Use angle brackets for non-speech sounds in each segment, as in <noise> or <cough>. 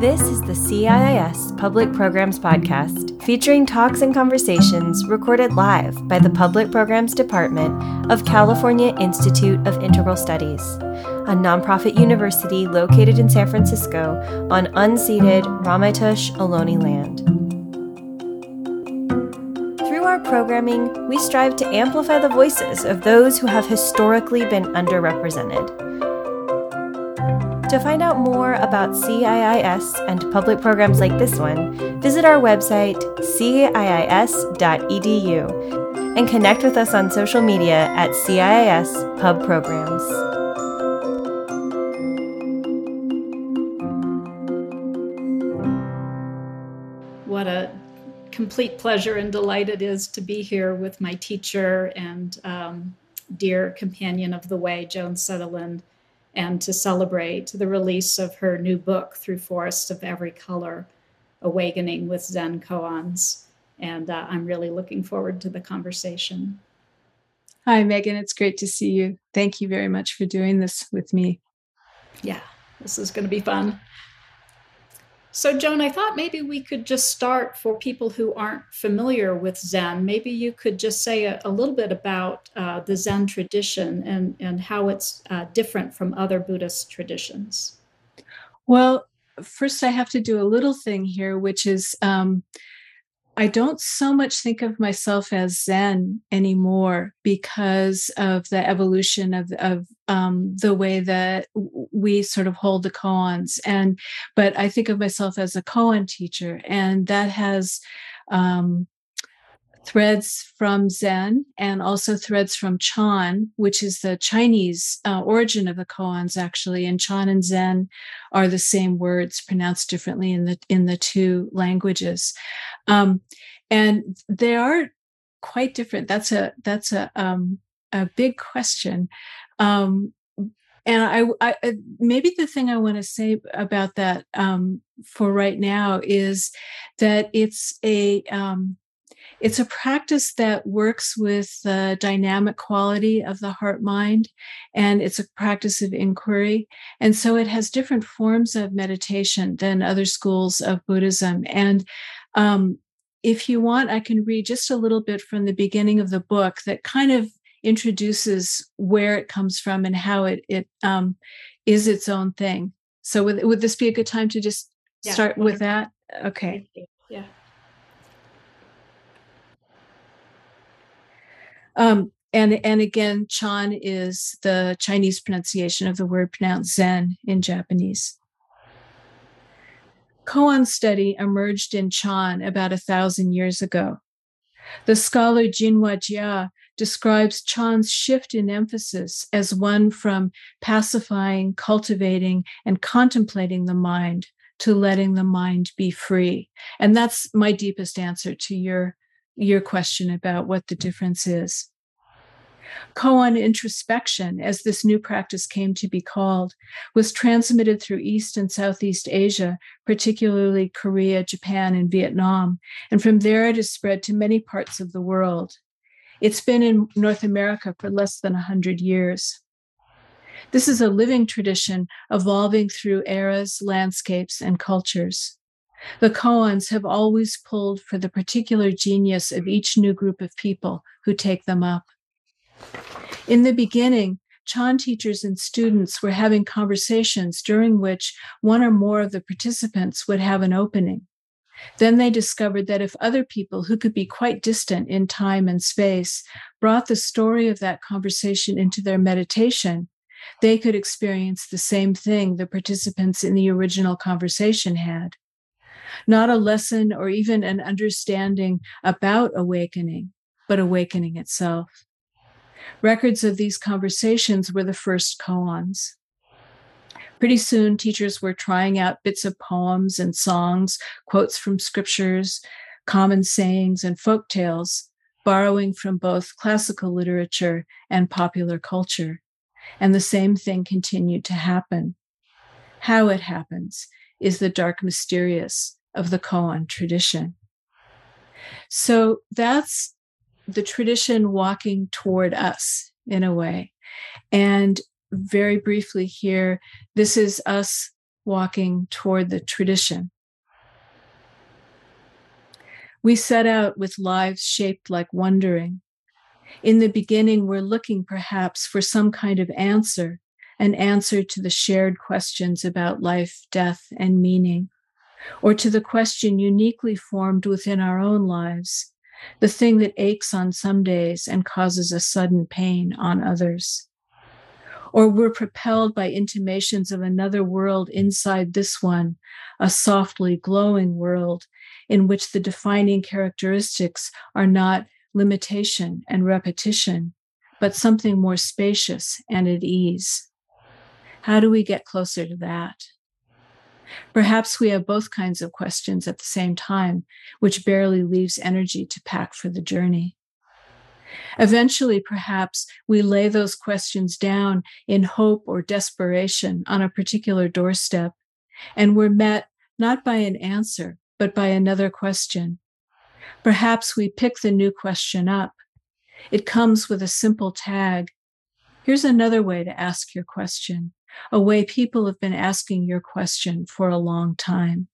This is the CIIS Public Programs Podcast, featuring talks and conversations recorded live by the Public Programs Department of California Institute of Integral Studies, a nonprofit university located in San Francisco on unceded Ramaytush Ohlone land. Through our programming, we strive to amplify the voices of those who have historically been underrepresented. To find out more about CIIS and public programs like this one, visit our website, ciis.edu, and connect with us on social media at CIIS Pub Programs. What a complete pleasure and delight it is to be here with my teacher and um, dear companion of the way, Joan Sutherland and to celebrate the release of her new book, Through Forests of Every Color Awakening with Zen Koans. And uh, I'm really looking forward to the conversation. Hi, Megan. It's great to see you. Thank you very much for doing this with me. Yeah, this is going to be fun. So, Joan, I thought maybe we could just start for people who aren't familiar with Zen. Maybe you could just say a, a little bit about uh, the Zen tradition and, and how it's uh, different from other Buddhist traditions. Well, first, I have to do a little thing here, which is um, I don't so much think of myself as Zen anymore because of the evolution of, of um, the way that we sort of hold the koans. And but I think of myself as a koan teacher, and that has um, threads from Zen and also threads from Chan, which is the Chinese uh, origin of the koans actually. And Chan and Zen are the same words pronounced differently in the in the two languages, um, and they are quite different. That's a that's a um, a big question. Um, and I, I, maybe the thing I want to say about that um, for right now is that it's a um, it's a practice that works with the dynamic quality of the heart mind, and it's a practice of inquiry. And so it has different forms of meditation than other schools of Buddhism. And um, if you want, I can read just a little bit from the beginning of the book that kind of introduces where it comes from and how it it um, is its own thing. So would would this be a good time to just yeah, start with that? Okay. Yeah. Um, and and again, Chan is the Chinese pronunciation of the word pronounced Zen in Japanese. Koan study emerged in Chan about a thousand years ago. The scholar Jinhua Jia describes Chan's shift in emphasis as one from pacifying, cultivating, and contemplating the mind to letting the mind be free. And that's my deepest answer to your, your question about what the difference is. Koan introspection, as this new practice came to be called, was transmitted through East and Southeast Asia, particularly Korea, Japan, and Vietnam, and from there it has spread to many parts of the world. It's been in North America for less than 100 years. This is a living tradition evolving through eras, landscapes, and cultures. The koans have always pulled for the particular genius of each new group of people who take them up. In the beginning, Chan teachers and students were having conversations during which one or more of the participants would have an opening. Then they discovered that if other people who could be quite distant in time and space brought the story of that conversation into their meditation, they could experience the same thing the participants in the original conversation had. Not a lesson or even an understanding about awakening, but awakening itself. Records of these conversations were the first koans. Pretty soon, teachers were trying out bits of poems and songs, quotes from scriptures, common sayings, and folk tales, borrowing from both classical literature and popular culture. And the same thing continued to happen. How it happens is the dark mysterious of the koan tradition. So that's the tradition walking toward us in a way. And very briefly here, this is us walking toward the tradition. We set out with lives shaped like wondering. In the beginning, we're looking perhaps for some kind of answer, an answer to the shared questions about life, death, and meaning, or to the question uniquely formed within our own lives, the thing that aches on some days and causes a sudden pain on others. Or we're propelled by intimations of another world inside this one, a softly glowing world in which the defining characteristics are not limitation and repetition, but something more spacious and at ease. How do we get closer to that? Perhaps we have both kinds of questions at the same time, which barely leaves energy to pack for the journey. Eventually, perhaps we lay those questions down in hope or desperation on a particular doorstep, and we're met not by an answer, but by another question. Perhaps we pick the new question up. It comes with a simple tag. Here's another way to ask your question, a way people have been asking your question for a long time.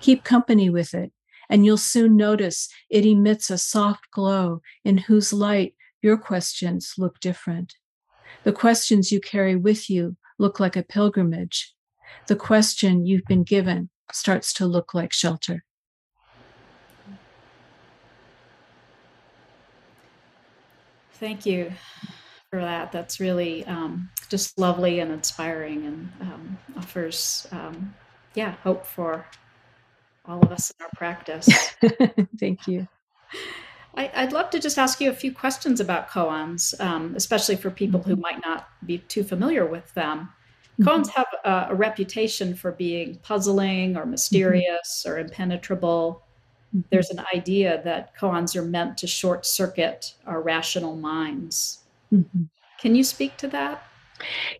Keep company with it, and you'll soon notice it emits a soft glow in whose light your questions look different. The questions you carry with you look like a pilgrimage. The question you've been given starts to look like shelter. Thank you for that. That's really um, just lovely and inspiring and um, offers, um, yeah, hope for all of us in our practice. <laughs> Thank you. I, would love to just ask you a few questions about koans, um, especially for people who mm-hmm. might not be too familiar with them. Koans mm-hmm. have a, a, reputation for being puzzling or mysterious mm-hmm. or impenetrable. Mm-hmm. There's an idea that koans are meant to short circuit our rational minds. Mm-hmm. Can you speak to that?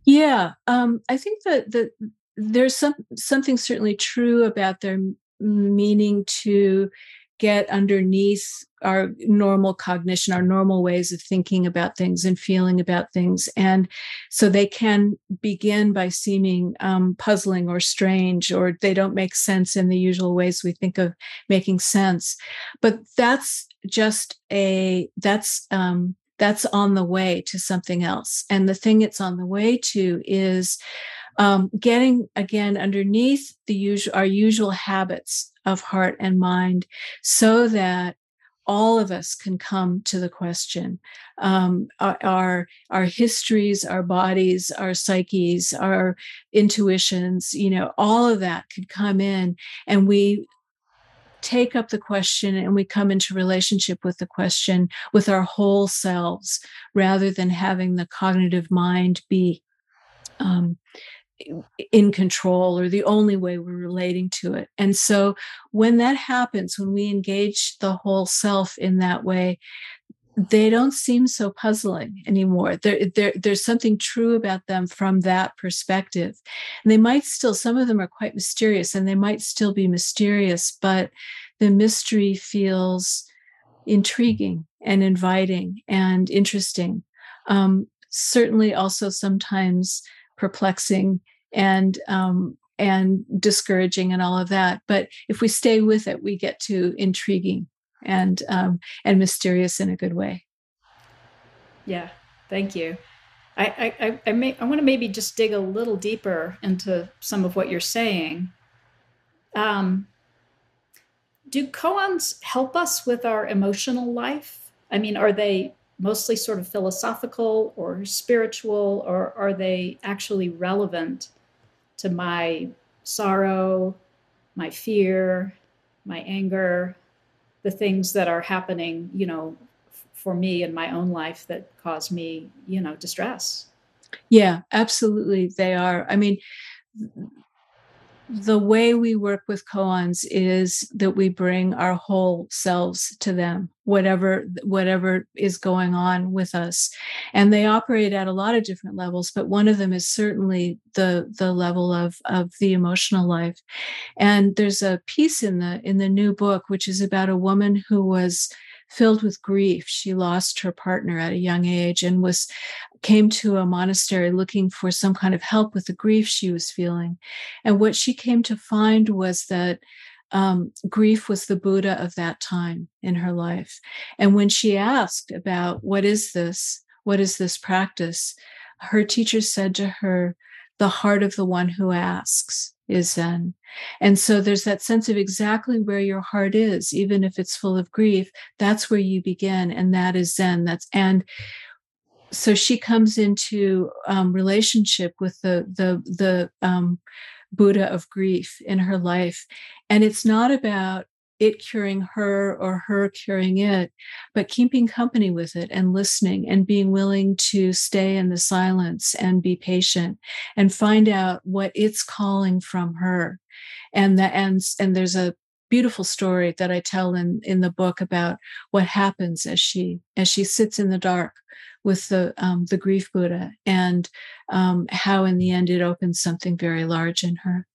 Yeah, um, I think that that there's some something certainly true about their meaning to get underneath our normal cognition, our normal ways of thinking about things and feeling about things. And so they can begin by seeming um, puzzling or strange, or they don't make sense in the usual ways we think of making sense. But that's just a, that's, um, that's on the way to something else. And the thing it's on the way to is um, getting again underneath the usual our usual habits of heart and mind so that all of us can come to the question um, our our histories our bodies our psyches our intuitions you know all of that could come in and we take up the question and we come into relationship with the question with our whole selves rather than having the cognitive mind be um, in control or the only way we're relating to it. And so when that happens, when we engage the whole self in that way, they don't seem so puzzling anymore. There, there, there's something true about them from that perspective. And they might still, some of them are quite mysterious and they might still be mysterious, but the mystery feels intriguing and inviting and interesting. Um, certainly also sometimes perplexing and um, and discouraging and all of that. But if we stay with it, we get to intriguing and um, and mysterious in a good way. Yeah, thank you. I I I, may, I want to maybe just dig a little deeper into some of what you're saying. Um, do koans help us with our emotional life? I mean, are they mostly sort of philosophical or spiritual, or are they actually relevant to my sorrow, my fear, my anger, the things that are happening, you know, for me in my own life that cause me, you know, distress? Yeah, absolutely. They are. I mean, the way we work with koans is that we bring our whole selves to them whatever whatever is going on with us. And they operate at a lot of different levels but one of them is certainly the the level of of the emotional life. And there's a piece in the in the new book which is about a woman who was filled with grief. She lost her partner at a young age and was came to a monastery looking for some kind of help with the grief she was feeling. And what she came to find was that um, grief was the Buddha of that time in her life. And when she asked about what is this, what is this practice, her teacher said to her, the heart of the one who asks is Zen. And so there's that sense of exactly where your heart is, even if it's full of grief, that's where you begin. And that is Zen. That's, and so she comes into um, relationship with the, the, the, um, Buddha of grief in her life. And it's not about it curing her or her curing it, but keeping company with it and listening and being willing to stay in the silence and be patient and find out what it's calling from her. And that and and there's a beautiful story that I tell in in the book about what happens as she as she sits in the dark with the um, the grief Buddha and um, how in the end it opens something very large in her.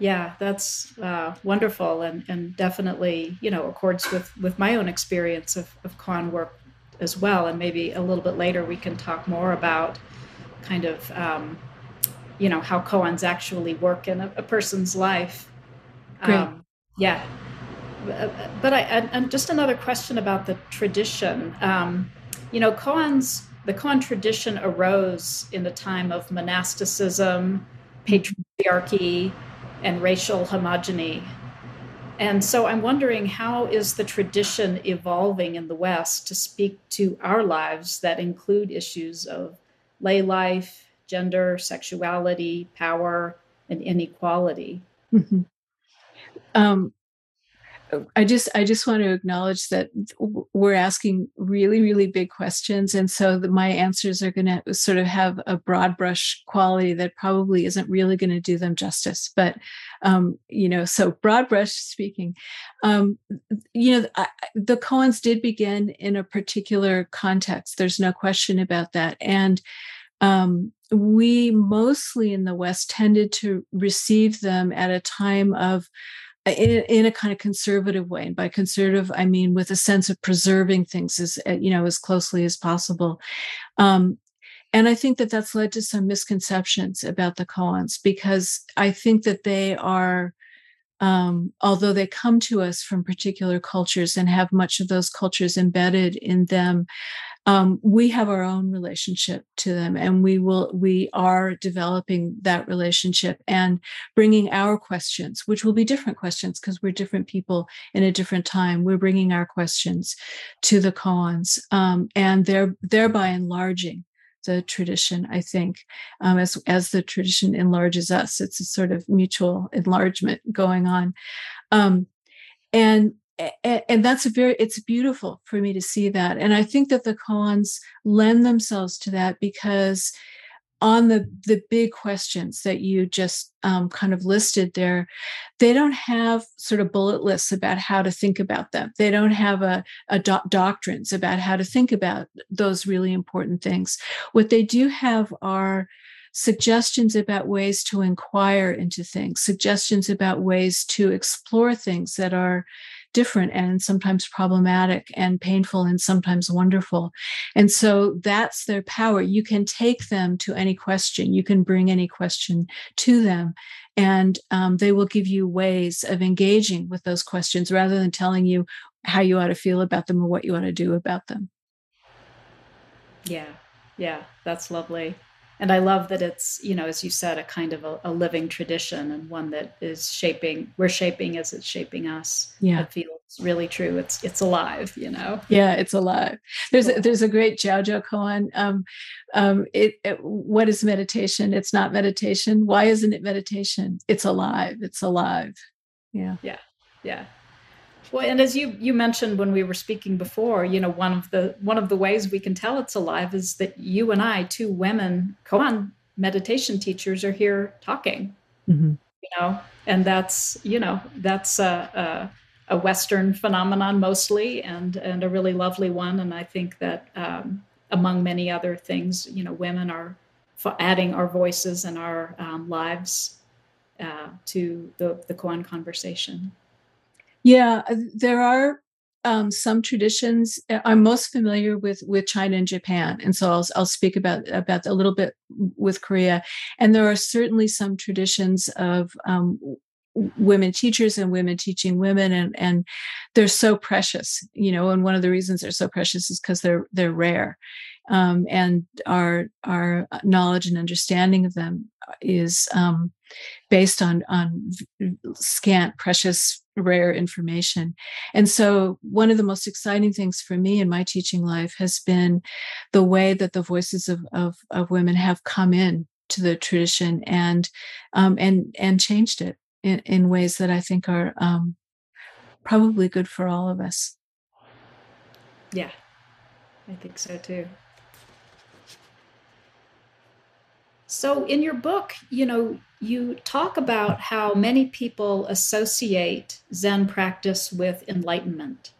Yeah, that's uh, wonderful, and and definitely you know accords with with my own experience of of koan work as well. And maybe a little bit later we can talk more about kind of um, you know how koans actually work in a, a person's life. Great. Um, yeah, but I and just another question about the tradition. Um, you know, koans the koan tradition arose in a time of monasticism, patriarchy and racial homogeny. And so I'm wondering how is the tradition evolving in the West to speak to our lives that include issues of lay life, gender, sexuality, power, and inequality? Mm-hmm. Um, I just I just want to acknowledge that we're asking really really big questions, and so the, my answers are going to sort of have a broad brush quality that probably isn't really going to do them justice. But um, you know, so broad brush speaking, um, you know, I, the koans did begin in a particular context. There's no question about that, and um, we mostly in the West tended to receive them at a time of in, in a kind of conservative way. And by conservative i mean with a sense of preserving things as uh, you know as closely as possible. Um, and i think that that's led to some misconceptions about the koans because i think that they are um, although they come to us from particular cultures and have much of those cultures embedded in them um, we have our own relationship to them and we will we are developing that relationship and bringing our questions which will be different questions because we're different people in a different time. We're bringing our questions to the koans um, and they're thereby enlarging the tradition i think. Um, as as the tradition enlarges us it's a sort of mutual enlargement going on. Um, and and that's a very it's beautiful for me to see that. And i think that the koans lend themselves to that because on the the big questions that you just um, kind of listed there they don't have sort of bullet lists about how to think about them. They don't have a, a do- doctrines about how to think about those really important things. What they do have are suggestions about ways to inquire into things suggestions about ways to explore things that are different and sometimes problematic and painful and sometimes wonderful. And so that's their power. You can take them to any question, you can bring any question to them, and um, they will give you ways of engaging with those questions rather than telling you how you ought to feel about them or what you ought to do about them. Yeah, yeah, that's lovely and I love that it's you know as you said a kind of a, a, living tradition and one that is shaping we're shaping as it's shaping us. Yeah, it feels really true. It's it's alive, you know. Yeah, it's alive. There's a, there's a great Jiao koan. Um, um, it, it what is meditation? It's not meditation. Why isn't it meditation? It's alive. It's alive. Yeah. Yeah. Yeah. Well, and as you you mentioned when we were speaking before, you know, one of the one of the ways we can tell it's alive is that you and I, two women, koan meditation teachers, are here talking. Mm-hmm. You know, and that's you know that's a, a, a, Western phenomenon mostly, and and a really lovely one. And I think that um, among many other things, you know, women are adding our voices and our um, lives uh, to the the koan conversation. Yeah, uh, there are um, some traditions. Uh, I'm most familiar with with China and Japan, and so I'll I'll speak about about a little bit with Korea. And there are certainly some traditions of um, women teachers and women teaching women and and they're so precious you know and one of the reasons they're so precious is because they're they're rare um, and our our knowledge and understanding of them is um, based on on scant precious rare information and so one of the most exciting things for me in my teaching life has been the way that the voices of of, of women have come in to the tradition and um, and and changed it in, in ways that I think are um, probably good for all of us. Yeah, I think so too. So, in your book, you know, you talk about how many people associate Zen practice with enlightenment.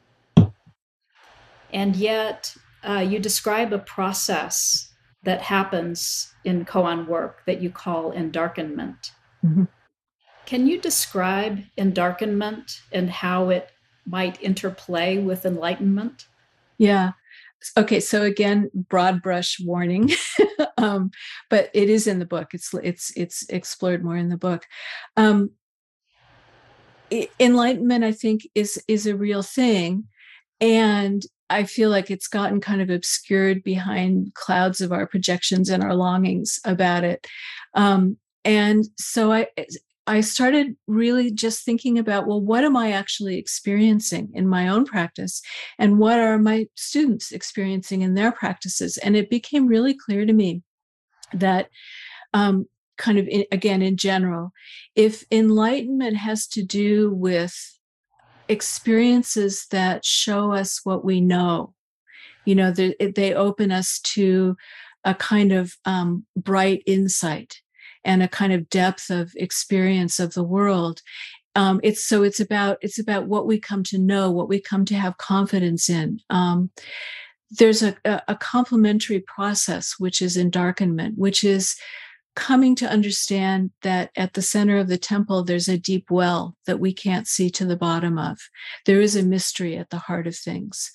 And yet, uh, you describe a process that happens in koan work that you call endarkenment. Mm-hmm. Can you describe endarkenment and how it might interplay with enlightenment? Yeah. Okay, so again, broad brush warning, <laughs> um, but it is in the book. It's it's it's explored more in the book. Um, enlightenment, I think, is is a real thing, and I feel like it's gotten kind of obscured behind clouds of our projections and our longings about it. Um, and so I I started really just thinking about, well, what am I actually experiencing in my own practice? And what are my students experiencing in their practices? And it became really clear to me that, um, kind of in, again, in general, if enlightenment has to do with experiences that show us what we know, you know, they, they open us to a kind of um, bright insight and a kind of depth of experience of the world. Um, it's so it's about it's about what we come to know what we come to have confidence in. Um, there's a, a complementary process which is endarkenment which is coming to understand that at the center of the temple there's a deep well that we can't see to the bottom of. There is a mystery at the heart of things.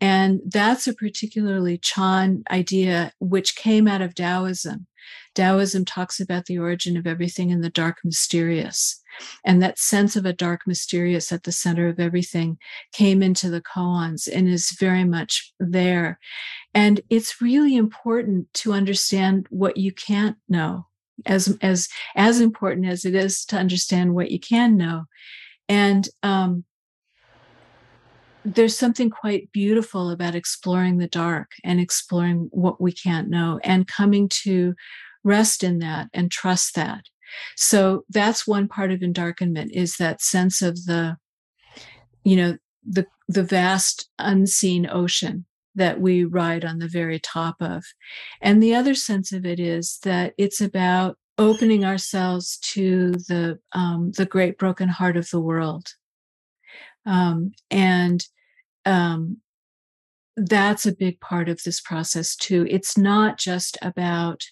And that's a particularly chan idea which came out of taoism Taoism talks about the origin of everything in the dark mysterious. And that sense of a dark mysterious at the center of everything came into the koans and is very much there. And it's really important to understand what you can't know, as as as important as it is to understand what you can know. And um, there's something quite beautiful about exploring the dark and exploring what we can't know and coming to rest in that and trust that. So that's one part of endarkenment is that sense of the, you know, the the vast unseen ocean that we ride on the very top of. And the other sense of it is that it's about opening ourselves to the um, the great broken heart of the world. Um, and um, that's a big part of this process too. It's not just about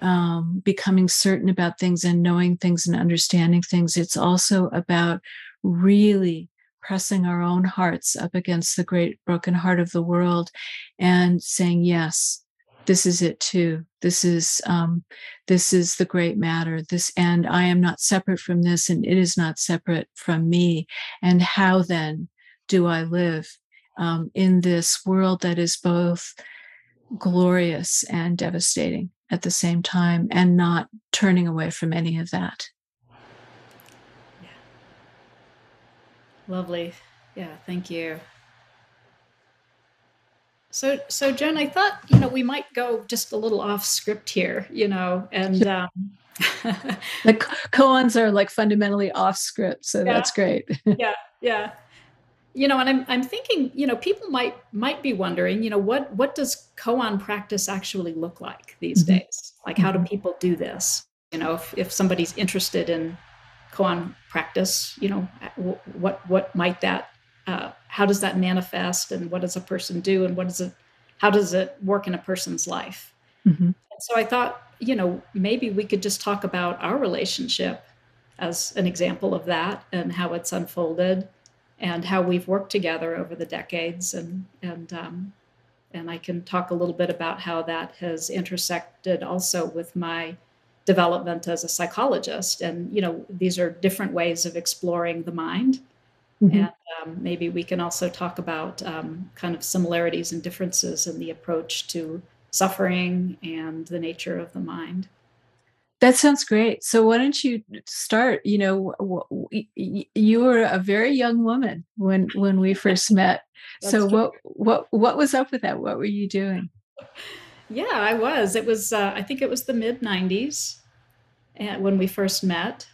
um, becoming certain about things and knowing things and understanding things. It's also about really pressing our own hearts up against the great broken heart of the world and saying, yes, this is it too. This is um, this is the great matter. This and I am not separate from this, and it is not separate from me. And how then do I live um, in this world that is both glorious and devastating? at the same time and not turning away from any of that. Yeah. Lovely. Yeah, thank you. So, so Joan, I thought you know we might go just a little off script here, you know, and um, the koans are like fundamentally off script, so yeah. that's great. <laughs> yeah, yeah you know and i'm i'm thinking you know people might might be wondering you know what what does koan practice actually look like these mm-hmm. days like how do mm-hmm. people do this you know if, if somebody's interested in koan practice you know what what might that uh, how does that manifest and what does a person do and what does it how does it work in a person's life mm-hmm. so i thought you know maybe we could just talk about our relationship as an example of that and how it's unfolded and how we've worked together over the decades and and um, and I can talk a little bit about how that has intersected also with my development as a psychologist and you know these are different ways of exploring the mind mm-hmm. and um, maybe we can also talk about um, kind of similarities and differences in the approach to suffering and the nature of the mind that sounds great. So why don't you start? You know, you were a very young woman when when we <laughs> first met. so true. what what what was up with that? What were you doing? Yeah, I was. It was. Uh, I think it was the mid '90s, and when we first met,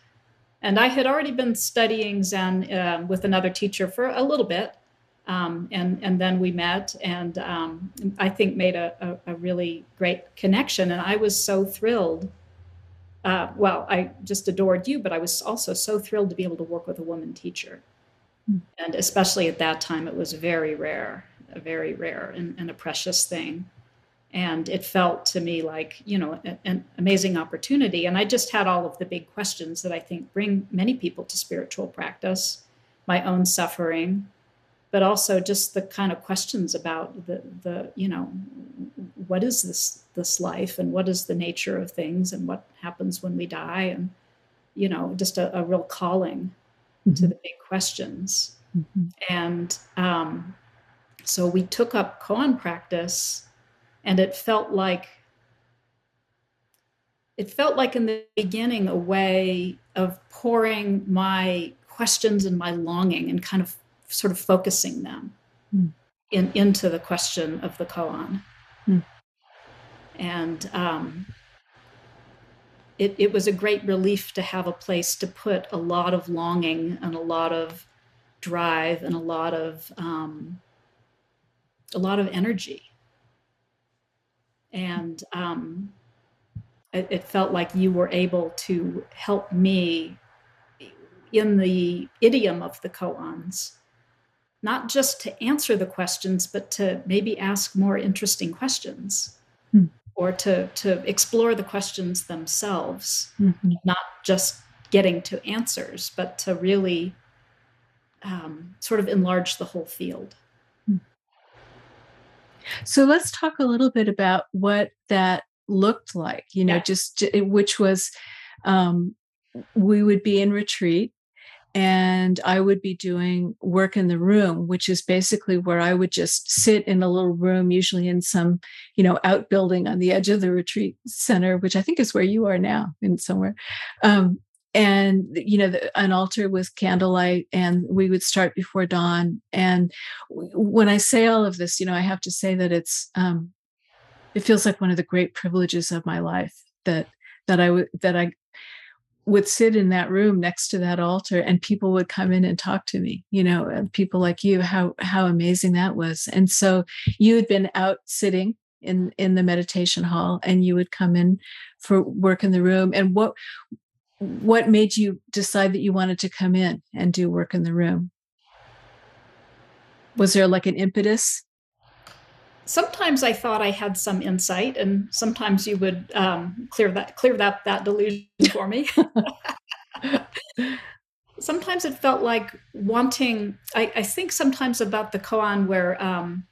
and I had already been studying Zen uh, with another teacher for a little bit, um, and and then we met, and um, I think made a, a, a really great connection. And I was so thrilled uh, well, I just adored you, but I was also so thrilled to be able to work with a woman teacher. Mm. And especially at that time, it was very rare, a very rare and, and, a precious thing. And it felt to me like, you know, an, an amazing opportunity. And I just had all of the big questions that I think bring many people to spiritual practice my own suffering, but also just the kind of questions about the, the you know, what is this this life and what is the nature of things and what happens when we die and you know just a, a real calling mm-hmm. to the big questions mm-hmm. and um, so we took up koan practice and it felt like it felt like in the beginning a way of pouring my questions and my longing and kind of sort of focusing them mm. in, into the question of the koan. Mm and um, it, it was a great relief to have a place to put a lot of longing and a lot of drive and a lot of um, a lot of energy and um, it, it, felt like you were able to help me in the idiom of the koans not just to answer the questions but to maybe ask more interesting questions hmm or to to explore the questions themselves, mm-hmm. not just getting to answers, but to really um, sort of enlarge the whole field. So let's talk a little bit about what that looked like. You know, yeah. just which was um, we would be in retreat and I would be doing work in the room, which is basically where I would just sit in a little room, usually in some, you know, outbuilding on the edge of the retreat center, which I think is where you are now, in somewhere. Um, and you know, the, an altar with candlelight, and we would start before dawn. And when I say all of this, you know, I have to say that it's, um, it feels like one of the great privileges of my life that that I would that I would sit in that room next to that altar and people would come in and talk to me you know people like you how how amazing that was and so you had been out sitting in in the meditation hall and you would come in for work in the room and what what made you decide that you wanted to come in and do work in the room was there like an impetus sometimes I thought I had some insight, and sometimes you would um, clear that clear that that delusion for me. <laughs> sometimes it felt like wanting. I, I, think sometimes about the koan where um,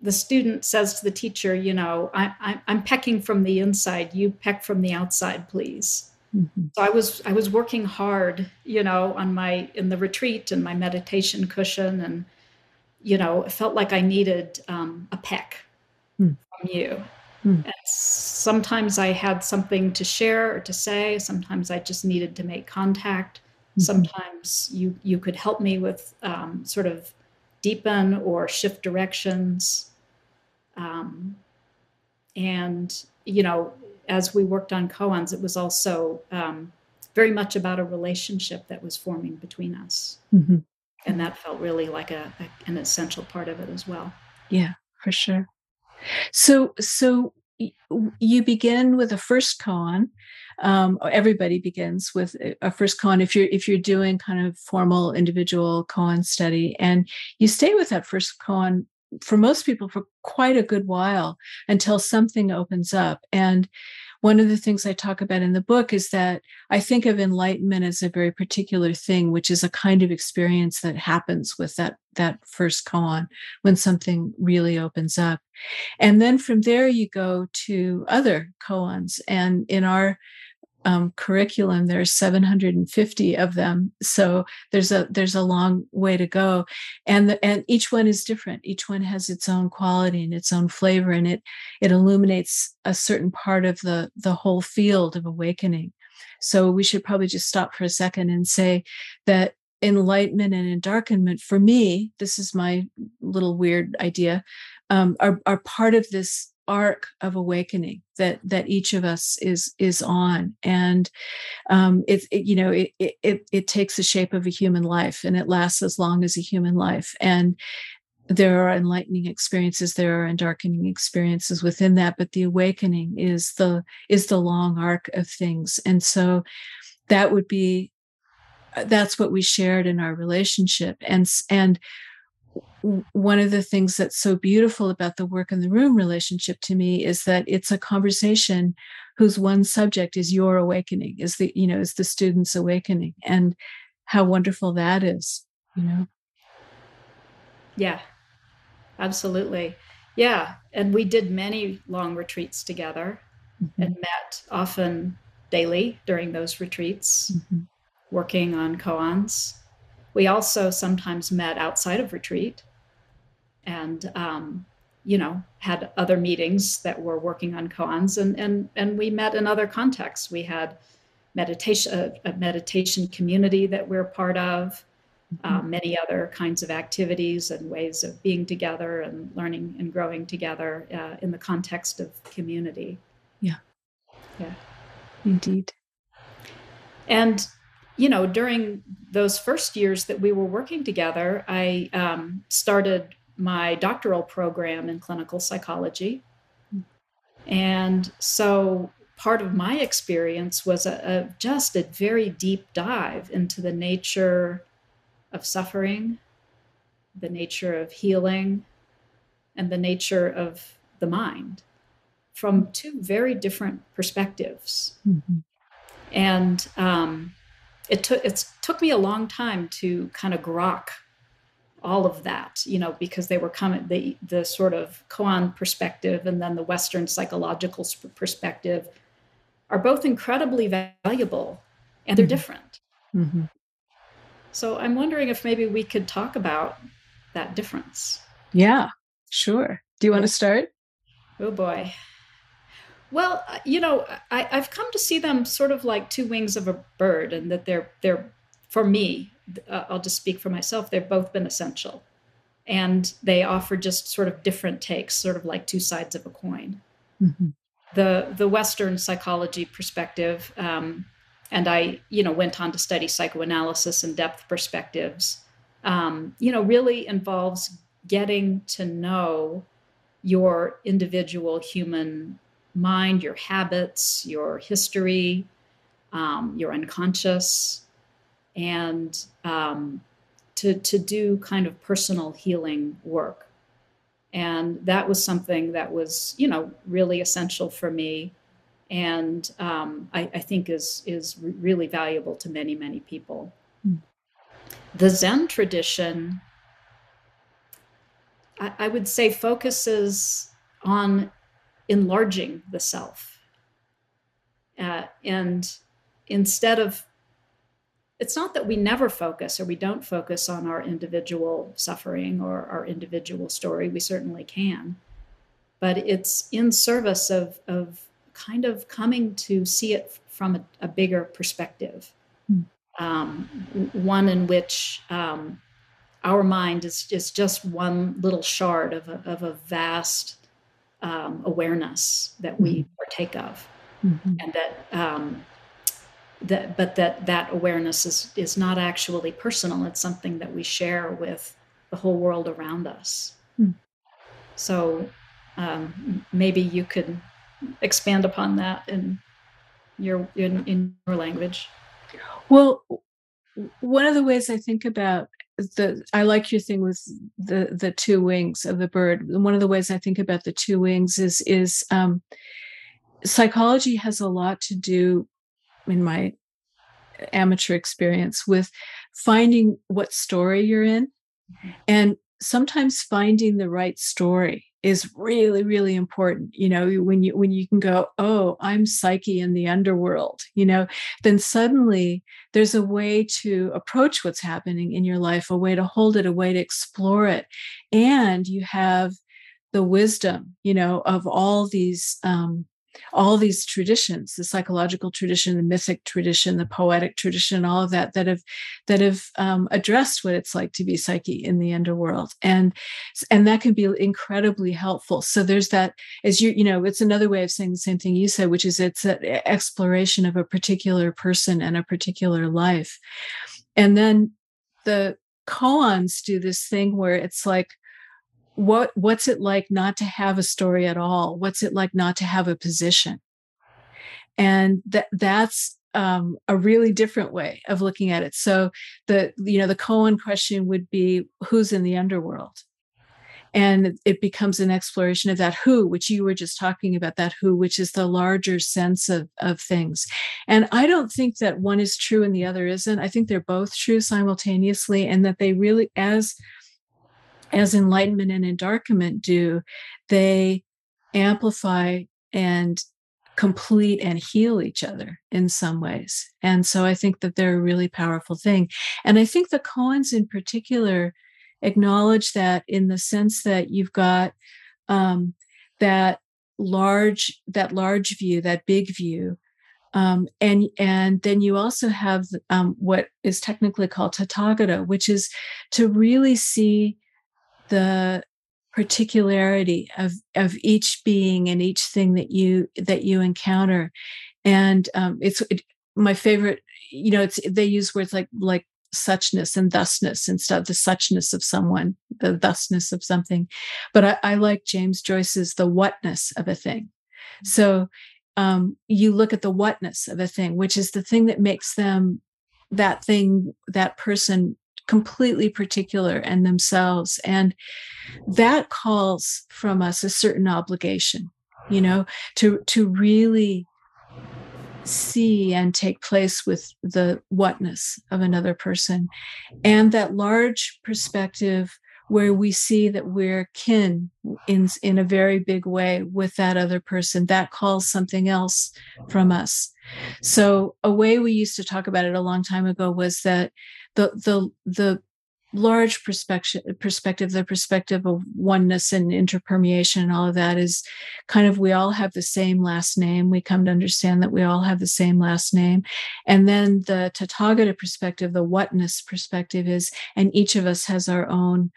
the student says to the teacher, "You know, I, I, I'm pecking from the inside. You peck from the outside, please." Mm-hmm. So I was I was working hard, you know, on my in the retreat and my meditation cushion and you know, it felt like I needed um, a peck mm. from you. Mm. And sometimes I had something to share or to say. Sometimes I just needed to make contact. Mm-hmm. Sometimes you you could help me with um, sort of deepen or shift directions. Um, and you know, as we worked on koans, it was also um, very much about a relationship that was forming between us. Mm-hmm. And that felt really like a, a, an essential part of it as well. Yeah for sure. So so you begin with a first koan um, everybody begins with a first koan if you're if you're doing kind of formal individual koan study and you stay with that first koan for most people for quite a good while until something opens up and one of the things I talk about in the book is that I think of enlightenment as a very particular thing, which is a kind of experience that happens with that that first koan when something really opens up. And then from there you go to other koans. And in our um, curriculum there's 750 of them. So there's a there's a long way to go. And the, and each one is different. Each one has its own quality and its own flavor and it it illuminates a certain part of the the whole field of awakening. So we should probably just stop for a second and say that enlightenment and endarkenment for me this is my little weird idea um, are, are part of this arc of awakening that that each of us is is on. And um it, it you know it, it it takes the shape of a human life and it lasts as long as a human life. And there are enlightening experiences there are darkening experiences within that but the awakening is the is the long arc of things. And so that would be uh, that's what we shared in our relationship. And and one of the things that's so beautiful about the work in the room relationship to me is that it's a conversation whose one subject is your awakening is the you know is the student's awakening and how wonderful that is you know? Yeah. Absolutely. Yeah. And we did many long retreats together mm-hmm. and met often daily during those retreats mm-hmm. working on koans. We also sometimes met outside of retreat and um, you know had other meetings that were working on koans and and and we met in other contexts. We had meditation a, a meditation community that we're part of mm-hmm. um, many other kinds of activities and ways of being together and learning and growing together uh, in the context of community. Yeah. Yeah. Indeed. And you know during those first years that we were working together i um, started my doctoral program in clinical psychology. And so part of my experience was a, a, just a very deep dive into the nature of suffering, the nature of healing, and the nature of the mind from two very different perspectives. Mm-hmm. And um, it took it took me a long time to kind of grok all of that, you know, because they were coming the the sort of koan perspective and then the Western psychological perspective are both incredibly valuable, and they're mm-hmm. different. Mm-hmm. So I'm wondering if maybe we could talk about that difference. Yeah, sure. Do you want to start? Oh boy. Well, uh, you know, I, I've come to see them sort of like two wings of a bird, and that they're they're for me uh, I'll just speak for myself, they've both been essential. And they offer just sort of different takes, sort of like two sides of a coin. Mm-hmm. The, the Western psychology perspective, um, and I, you know, went on to study psychoanalysis and depth perspectives, um, you know, really involves getting to know your individual human mind, your habits, your history, um, your unconscious, and um, to, to do kind of personal healing work. And that was something that was, you know, really essential for me. And um, I, I, think is, is really valuable to many, many people. Mm. The Zen tradition, I, I would say, focuses on enlarging the self. Uh, and instead of it's not that we never focus or we don't focus on our individual suffering or our individual story. We certainly can. But it's in service of, of kind of coming to see it from a, a bigger perspective, mm. um, one in which um, our mind is, is just one little shard of a, of a vast um, awareness that we mm-hmm. partake of. Mm-hmm. And that um, that but that that awareness is is not actually personal. It's something that we share with the whole world around us. Hmm. so um, maybe you could expand upon that in your in, in your language. Well one of the ways i think about the i like your thing with the the two wings of the bird. One of the ways i think about the two wings is is um psychology has a lot to do in my amateur experience with finding what story you're in. Mm-hmm. and sometimes finding the right story is really really important. You know when you when you can go oh i'm psyche in the underworld you know then suddenly there's a way to approach what's happening in your life a way to hold it a way to explore it. And you have the wisdom you know of all these um, all these traditions the psychological tradition the mythic tradition the poetic tradition all of that that have that have um, addressed what it's like to be psyche in the underworld. And and that can be incredibly helpful. So there's that as you you know it's another way of saying the same thing you said which is it's an exploration of a particular person and a particular life. And then the koans do this thing where it's like what what's it like not to have a story at all? What's it like not to have a position? And that that's um, a really different way of looking at it. So the you know the koan question would be who's in the underworld? And it becomes an exploration of that who which you were just talking about that who which is the larger sense of of things. And i don't think that one is true and the other isn't. I think they're both true simultaneously and that they really as as enlightenment and endarkenment do, they amplify and complete and heal each other in some ways. And so I think that they're a really powerful thing. And I think the koans in particular acknowledge that in the sense that you've got um, that large that large view, that big view. Um, and and then you also have um, what is technically called tathata, which is to really see the particularity of of each being and each thing that you that you encounter. And um, it's it, my favorite you know it's they use words like like suchness and thusness instead of the suchness of someone the thusness of something. But I, I like james joyce's the whatness of a thing. So um, you look at the whatness of a thing which is the thing that makes them that thing that person completely particular and themselves. And that calls from us a certain obligation you know to to really see and take place with the whatness of another person. And that large perspective where we see that we're kin in in a very big way with that other person that calls something else from us. So a way we used to talk about it a long time ago was that the the the large perspective perspective the perspective of oneness and interpermeation and all of that is kind of we all have the same last name. We come to understand that we all have the same last name. And then the tathata perspective the whatness perspective is and each of us has our own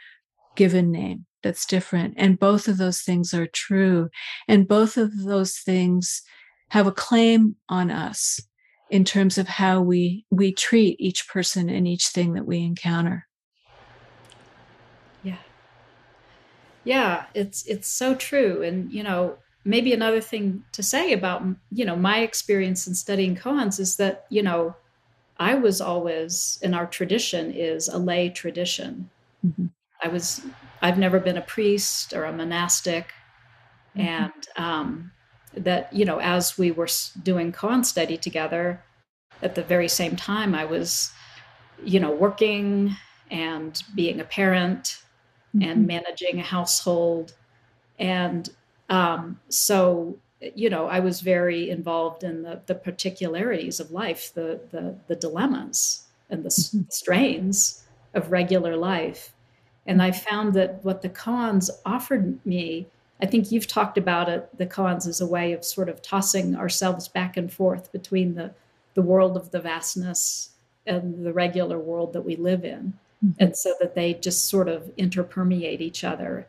given name that's different. And both of those things are true. And both of those things have a claim on us in terms of how we we treat each person and each thing that we encounter. Yeah. Yeah it's it's so true. And you know maybe another thing to say about you know my experience in studying koans is that you know i was always in our tradition is a lay tradition. Mm-hmm. i was i've never been a priest or a monastic. Mm-hmm. and um that you know as we were doing koan study together at the very same time i was you know working and being a parent mm-hmm. and managing a household and um, so you know i was very involved in the, the particularities of life the, the, the dilemmas and the mm-hmm. strains of regular life and i found that what the koans offered me I think you've talked about it, the koans as a way of sort of tossing ourselves back and forth between the, the world of the vastness and the regular world that we live in. Mm-hmm. And so that they just sort of interpermeate each other.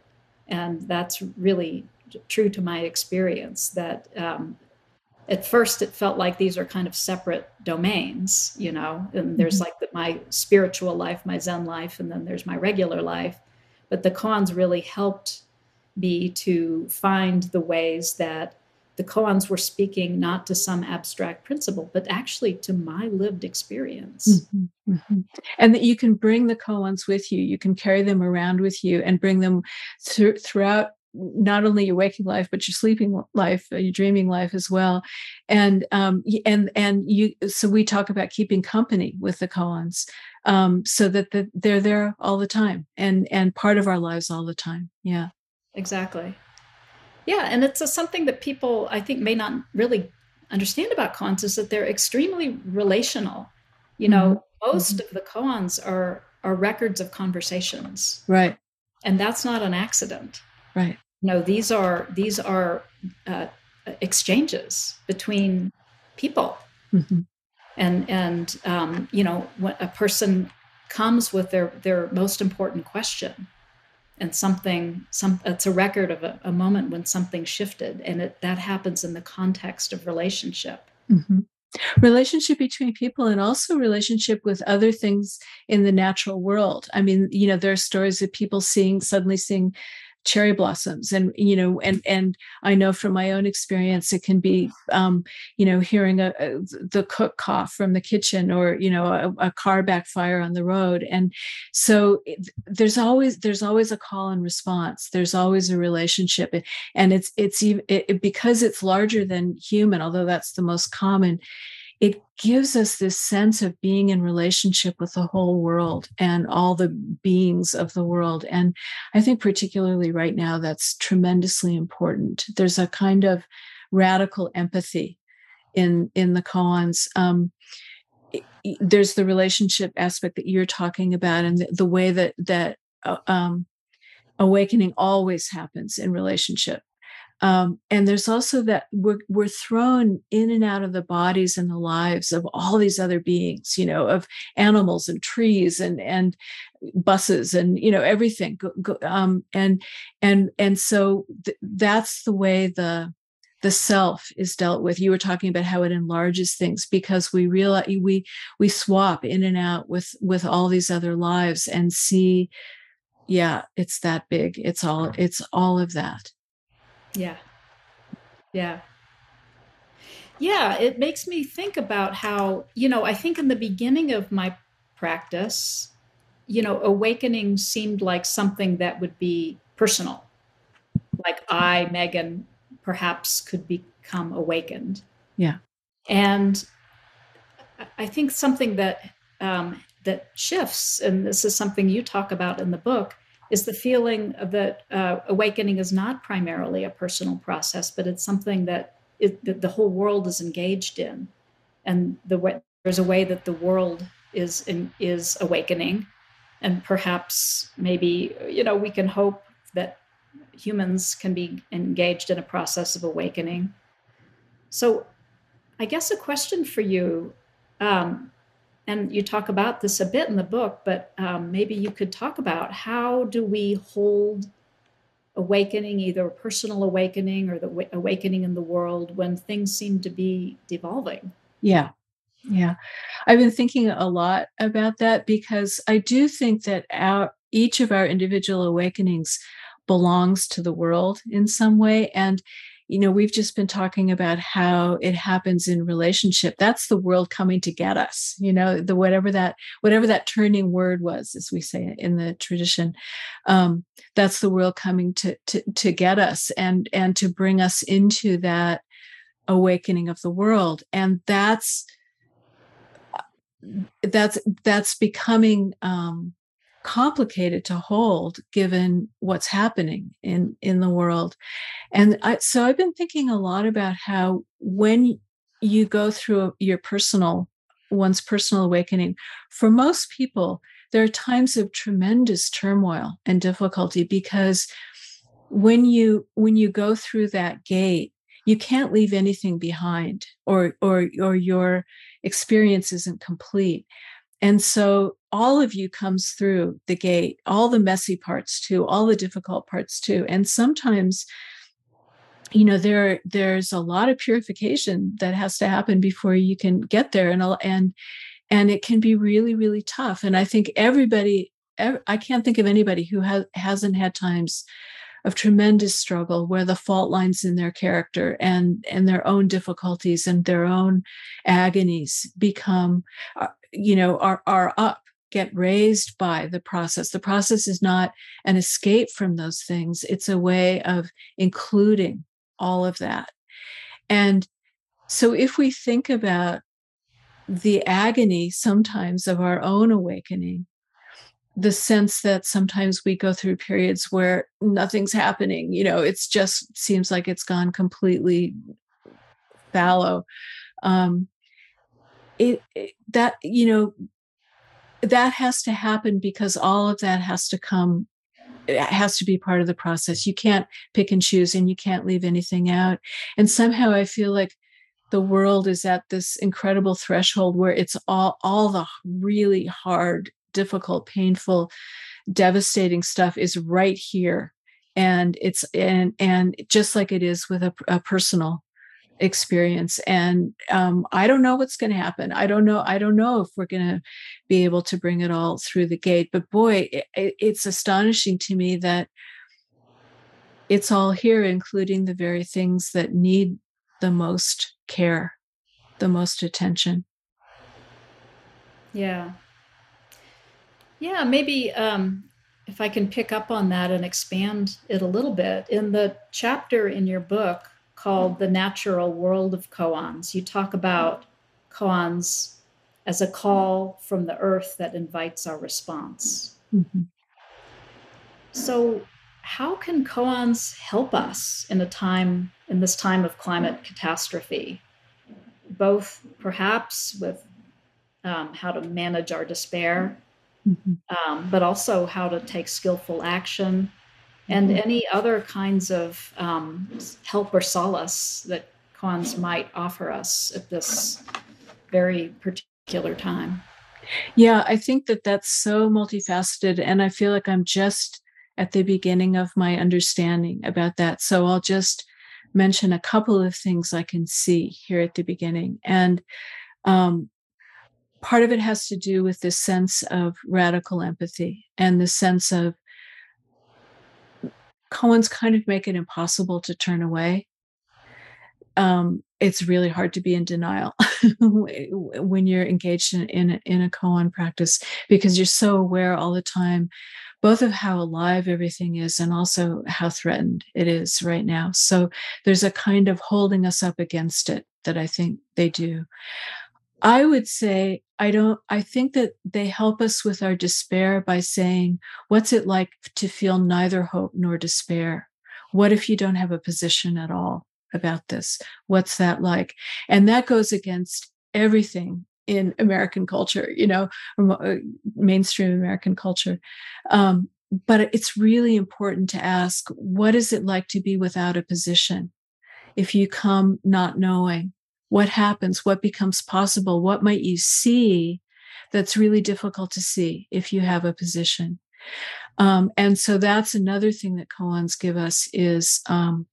And that's really true to my experience that um, at first it felt like these are kind of separate domains, you know, and there's mm-hmm. like the, my spiritual life, my Zen life, and then there's my regular life. But the koans really helped be to find the ways that the koans were speaking not to some abstract principle, but actually to my lived experience. Mm-hmm, mm-hmm. And that you can bring the koans with you, you can carry them around with you and bring them throughout not only your waking life but your sleeping life your dreaming life as well and um and and you so we talk about keeping company with the koans um so that the, they're there all the time and and part of our lives all the time yeah exactly. Yeah and it's a, something that people i think may not really understand about koans is that they're extremely relational. You know mm-hmm. most mm-hmm. of the koans are are records of conversations. Right. And that's not an accident. Right. No these are these are uh, exchanges between people. Mm-hmm. and and um, you know when a person comes with their their most important question and something some it's a record of a, a moment when something shifted and it that happens in the context of relationship. Mm-hmm. Relationship between people and also relationship with other things in the natural world. I mean you know there are stories of people seeing suddenly seeing cherry blossoms. And you know and and i know from my own experience it can be um you know hearing a, a the cook cough from the kitchen or you know a, a car backfire on the road. And so it, there's always there's always a call and response. There's always a relationship. And it's it's even it, because it's larger than human although that's the most common it gives us this sense of being in relationship with the whole world and all the beings of the world. And I think, particularly right now, that's tremendously important. There's a kind of radical empathy in in the koans. Um, there's the relationship aspect that you're talking about, and the, the way that that uh, um, awakening always happens in relationship um, and there's also that we're, we're thrown in and out of the bodies and the lives of all these other beings, you know, of animals and trees and and buses and you know everything. Um, and and and so th- that's the way the the self is dealt with. You were talking about how it enlarges things because we realize we we swap in and out with with all these other lives and see, yeah, it's that big. It's all it's all of that. Yeah. Yeah. Yeah, it makes me think about how, you know, I think in the beginning of my practice, you know, awakening seemed like something that would be personal. Like I, Megan, perhaps could become awakened. Yeah. And I think something that um, that shifts, and this is something you talk about in the book, is the feeling that uh, awakening is not primarily a personal process, but it's something that, it, that the whole world is engaged in, and the way, there's a way that the world is in, is awakening, and perhaps maybe you know we can hope that humans can be engaged in a process of awakening. So, I guess a question for you. Um, and you talk about this a bit in the book, but um, maybe you could talk about how do we hold awakening, either personal awakening or the w- awakening in the world, when things seem to be devolving? Yeah. Yeah. I've been thinking a lot about that because I do think that our each of our individual awakenings belongs to the world in some way. And you know we've just been talking about how it happens in relationship. That's the world coming to get us you know the whatever that whatever that turning word was as we say in the tradition um, that's the world coming to, to to get us and and to bring us into that awakening of the world. And that's that's that's becoming um complicated to hold given what's happening in in the world. And I, so i've been thinking a lot about how when you go through your personal one's personal awakening for most people there are times of tremendous turmoil and difficulty because when you when you go through that gate you can't leave anything behind or or or your experience isn't complete. And so all of you comes through the gate, all the messy parts too, all the difficult parts too. And sometimes, you know, there there's a lot of purification that has to happen before you can get there. And and and it can be really, really tough. And I think everybody, I can't think of anybody who has hasn't had times of tremendous struggle where the fault lines in their character and and their own difficulties and their own agonies become uh, you know are are up get raised by the process. The process is not an escape from those things, it's a way of including all of that. And so if we think about the agony sometimes of our own awakening, the sense that sometimes we go through periods where nothing's happening, you know, it's just seems like it's gone completely fallow. Um, it, it that you know that has to happen because all of that has to come it has to be part of the process. You can't pick and choose and you can't leave anything out. And somehow i feel like the world is at this incredible threshold where it's all all the really hard difficult painful devastating stuff is right here. And it's and and just like it is with a, a personal experience and um, i don't know what's going to happen. I don't know i don't know if we're going to be able to bring it all through the gate but boy it, it's astonishing to me that it's all here including the very things that need the most care the most attention. Yeah. Yeah maybe um if i can pick up on that and expand it a little bit in the chapter in your book called The Natural World of Koans. You talk about koans as a call from the earth that invites our response. Mm-hmm. So, how can koans help us in a time in this time of climate catastrophe? Both perhaps with um, how to manage our despair, mm-hmm. um, but also how to take skillful action and mm-hmm. any other kinds of um, help or solace that koans might offer us at this very particular time. Yeah, I think that that's so multifaceted. And I feel like I'm just at the beginning of my understanding about that. So I'll just mention a couple of things I can see here at the beginning. And um, part of it has to do with this sense of radical empathy and the sense of koans kind of make it impossible to turn away. Um, it's really hard to be in denial <laughs> when you're engaged in, in, in a koan practice because you're so aware all the time, both of how alive everything is and also how threatened it is right now. So there's a kind of holding us up against it that I think they do. I would say I don't I think that they help us with our despair by saying what's it like to feel neither hope nor despair? What if you don't have a position at all about this? What's that like? And that goes against everything in American culture, you know, uh, mainstream American culture. Um, but it's really important to ask what is it like to be without a position? If you come not knowing, what happens what becomes possible what might you see that's really difficult to see if you have a position? Um, and so that's another thing that koans give us is um,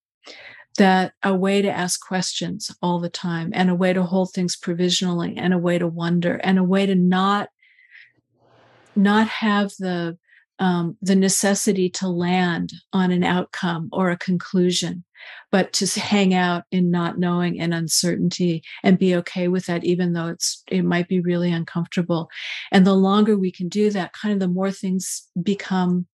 that a way to ask questions all the time and a way to hold things provisionally and a way to wonder and a way to not not have the um, the necessity to land on an outcome or a conclusion but to hang out in not knowing and uncertainty and be okay with that even though it's it might be really uncomfortable. And the longer we can do that kind of the more things become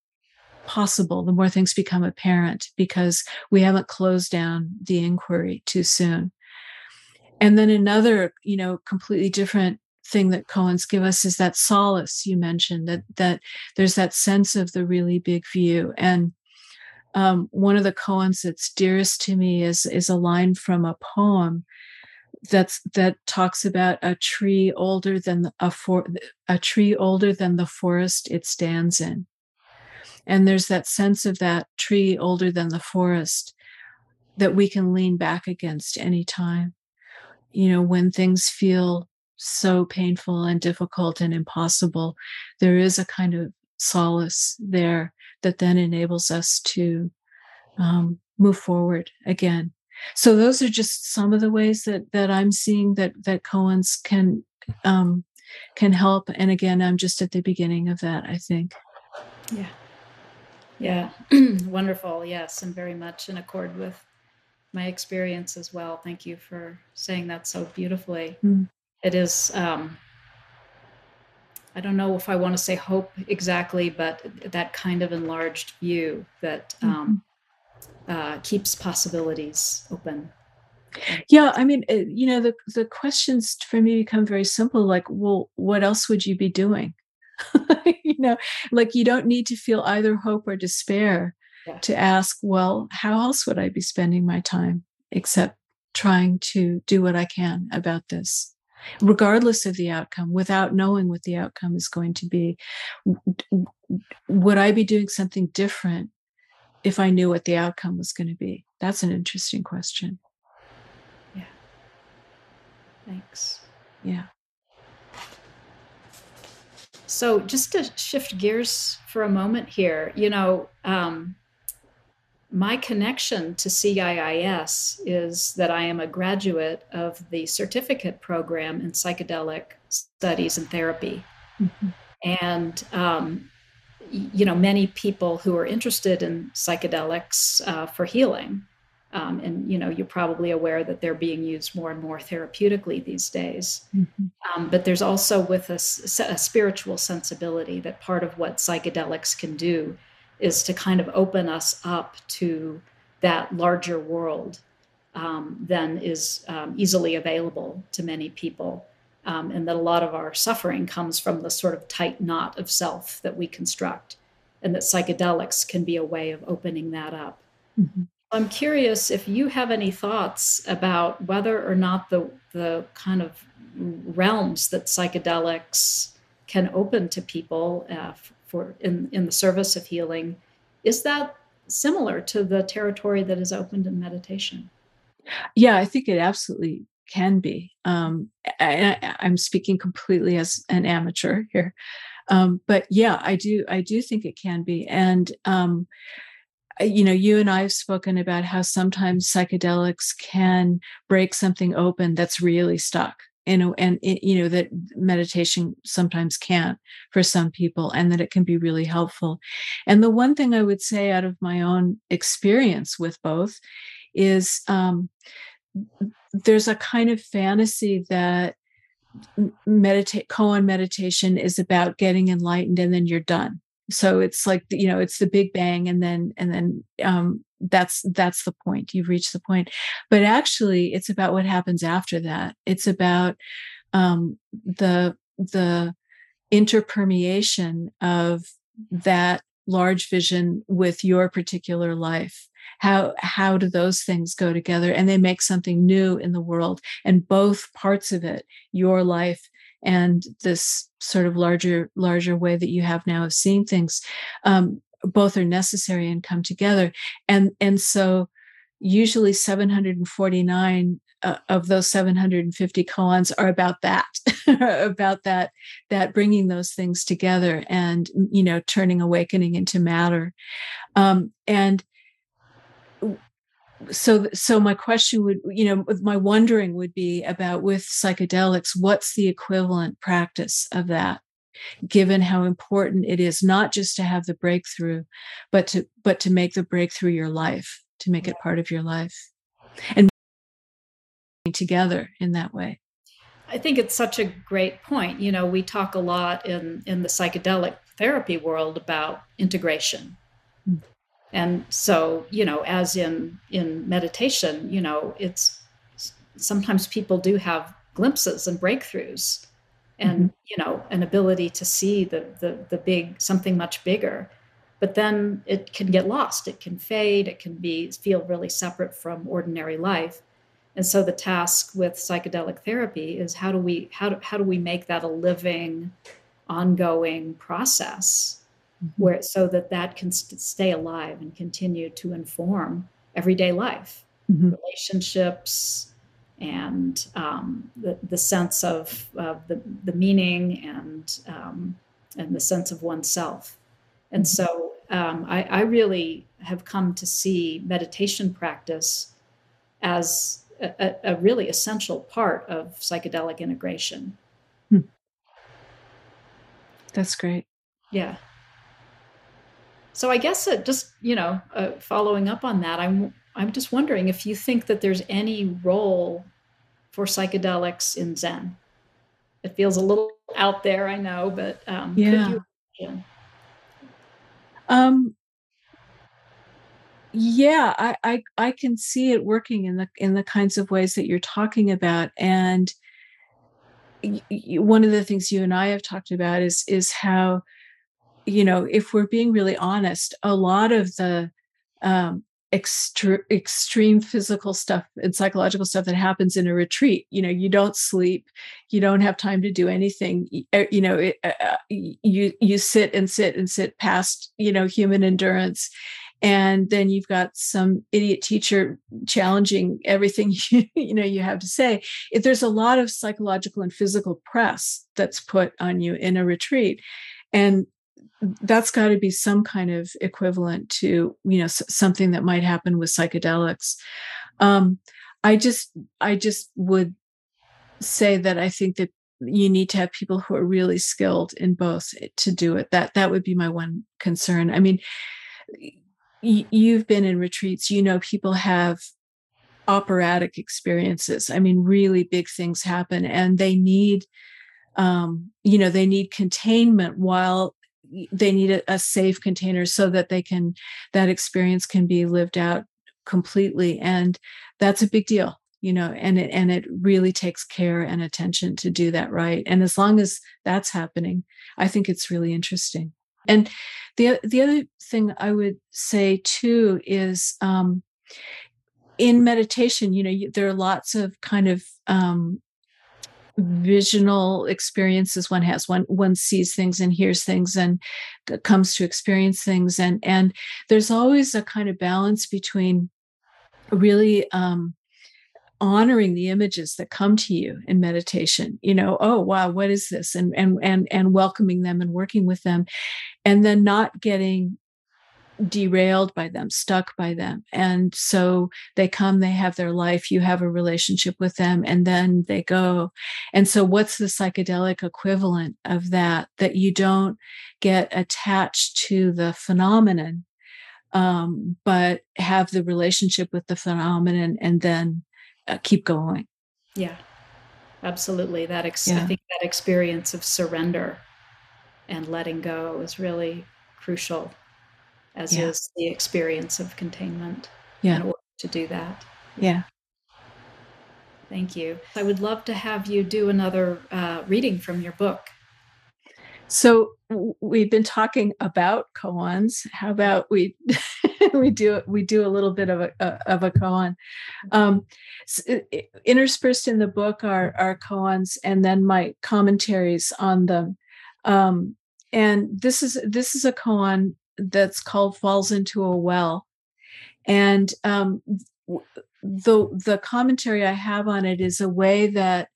possible the more things become apparent because we haven't closed down the inquiry too soon. And then another you know completely different thing that koans give us is that solace you mentioned that that there's that sense of the really big view. And um, one of the koans that's dearest to me is is a line from a poem that's that talks about a tree older than a for a tree older than the forest it stands in. And there's that sense of that tree older than the forest that we can lean back against anytime. You know when things feel so painful and difficult and impossible there is a kind of solace there that then enables us to um, move forward again. So those are just some of the ways that that I'm seeing that that koans can um, can help. And again, I'm just at the beginning of that. I think. Yeah. Yeah. <clears throat> Wonderful. Yes, and very much in accord with my experience as well. Thank you for saying that so beautifully. Mm. It is. Um, I don't know if I want to say hope exactly, but that kind of enlarged view that um, mm-hmm. uh, keeps possibilities open. Yeah, I mean, you know, the the questions for me become very simple. Like, well, what else would you be doing? <laughs> you know, like you don't need to feel either hope or despair yeah. to ask, well, how else would I be spending my time except trying to do what I can about this? Regardless of the outcome, without knowing what the outcome is going to be. Would I be doing something different if I knew what the outcome was going to be? That's an interesting question. Yeah. Thanks. Yeah. So, just to shift gears for a moment here, you know, um, my connection to CIIS is that I am a graduate of the certificate program in psychedelic studies and therapy. Mm-hmm. And, um, you know, many people who are interested in psychedelics uh, for healing. Um, and, you know, you're probably aware that they're being used more and more therapeutically these days. Mm-hmm. Um, but there's also with a, a spiritual sensibility that part of what psychedelics can do is to kind of open us up to that larger world um, than is um, easily available to many people. Um, and that a lot of our suffering comes from the sort of tight knot of self that we construct, and that psychedelics can be a way of opening that up. Mm-hmm. I'm curious if you have any thoughts about whether or not the, the kind of realms that psychedelics can open to people uh, for in, in the service of healing. Is that similar to the territory that is opened in meditation? Yeah, I think it absolutely can be. Um, I, am speaking completely as an amateur here, um, but yeah, I do. I do think it can be, and um, you know, you and I have spoken about how sometimes psychedelics can break something open that's really stuck know and it, you know that meditation sometimes can't for some people and that it can be really helpful. And the one thing i would say out of my own experience with both is um, there's a kind of fantasy that meditate koan meditation is about getting enlightened and then you're done. So it's like you know it's the big bang and then and then um, that's that's the point you've reached the point. But actually it's about what happens after that. It's about um, the the interpermeation of that large vision with your particular life. How how do those things go together? And they make something new in the world and both parts of it your life and this sort of larger larger way that you have now of seeing things um, both are necessary and come together. And and so usually 749 uh, of those 750 koans are about that <laughs> about that that bringing those things together and you know turning awakening into matter. Um, and so so my question would you know my wondering would be about with psychedelics what's the equivalent practice of that given how important it is not just to have the breakthrough but to but to make the breakthrough your life to make it part of your life. And together in that way. I think it's such a great point. You know we talk a lot in in the psychedelic therapy world about integration. Mm. and so you know as in in meditation you know it's sometimes people do have glimpses and breakthroughs and mm-hmm. you know an ability to see the, the the big something much bigger but then it can get lost it can fade it can be feel really separate from ordinary life and so the task with psychedelic therapy is how do we how do, how do we make that a living ongoing process mm-hmm. where so that that can st- stay alive and continue to inform everyday life mm-hmm. relationships and um, the, the sense of uh, the, the meaning and, um, and the sense of oneself. And so um, I, I, really have come to see meditation practice as a, a really essential part of psychedelic integration. Hmm. That's great. Yeah. So I guess it just you know uh, following up on that, I'm I'm just wondering if you think that there's any role for psychedelics in Zen. it feels a little out there, I know, but um, yeah. You, um, yeah, I, I I can see it working in the in the kinds of ways that you're talking about, and one of the things you and I have talked about is is how you know if we're being really honest, a lot of the um, extre- extreme physical stuff and psychological stuff that happens in a retreat you know you don't sleep you don't have time to do anything uh, you know it, uh, uh you you sit and sit and sit past you know human endurance. And then you've got some idiot teacher challenging everything you, <laughs> you know you have to say. If there's a lot of psychological and physical press that's put on you in a retreat and that's got to be some kind of equivalent to you know something that might happen with psychedelics. Um, i just i just would say that i think that you need to have people who are really skilled in both to do it. That that would be my one concern. I mean y- you've been in retreats you know people have operatic experiences. I mean really big things happen and they need um, you know they need containment while they need a, a safe container so that they can that experience can be lived out completely and that's a big deal you know and it and it really takes care and attention to do that right and as long as that's happening i think it's really interesting. And the the other thing i would say too is um in meditation you know there are lots of kind of um visional experiences. One has one one sees things and hears things and comes to experience things. And and there's always a kind of balance between really um honoring the images that come to you in meditation you know oh wow what is this? and and and and welcoming them and working with them. And then not getting derailed by them, stuck by them. And so they come, they have their life, you have a relationship with them, and then they go. And so, what's the psychedelic equivalent of that? That you don't get attached to the phenomenon, um, but have the relationship with the phenomenon and then uh, keep going. Yeah, absolutely. That ex- yeah. I think that experience of surrender and letting go is really crucial as yeah. is the experience of containment yeah. in order to do that. Yeah. Thank you. I would love to have you do another uh, reading from your book. So we've been talking about koans. How about we <laughs> we do we do a little bit of a, of a koan. Um, interspersed in the book are are koans and then my commentaries on them. Um, and this is this is a koan that's called Falls into a Well. And um, the the commentary I have on it is a way that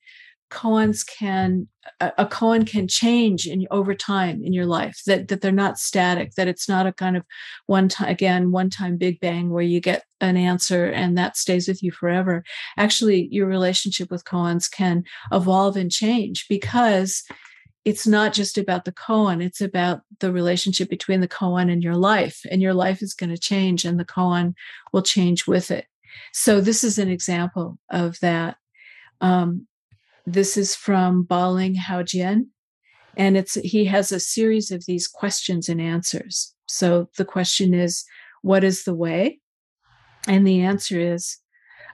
koans can a, koan can change in over time in your life that that they're not static that it's not a kind of one time again one time big bang where you get an answer and that stays with you forever actually your relationship with koans can evolve and change because it's not just about the koan, it's about the relationship between the koan and your life. And your life is going to change and the koan will change with it. So, this is an example of that. Um, this is from Baling Haojian, and it's he has a series of these questions and answers. So, the question is, What is the way? And the answer is,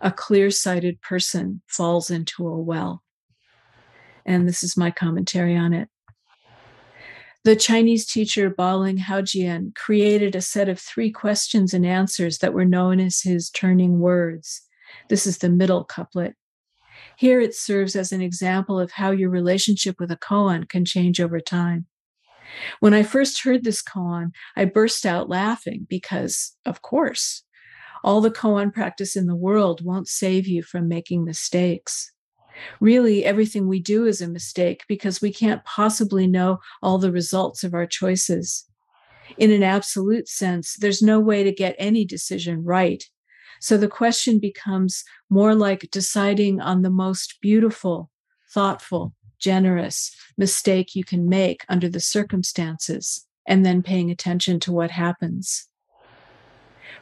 A clear sighted person falls into a well and this is my commentary on it. The Chinese teacher Baling Haojian created a set of three questions and answers that were known as his turning words. This is the middle couplet. Here it serves as an example of how your relationship with a koan can change over time. When I first heard this koan, I burst out laughing because, of course, all the koan practice in the world won't save you from making mistakes really everything we do is a mistake because we can't possibly know all the results of our choices. In an absolute sense, there's no way to get any decision right. So the question becomes more like deciding on the most beautiful, thoughtful, generous mistake you can make under the circumstances, and then paying attention to what happens.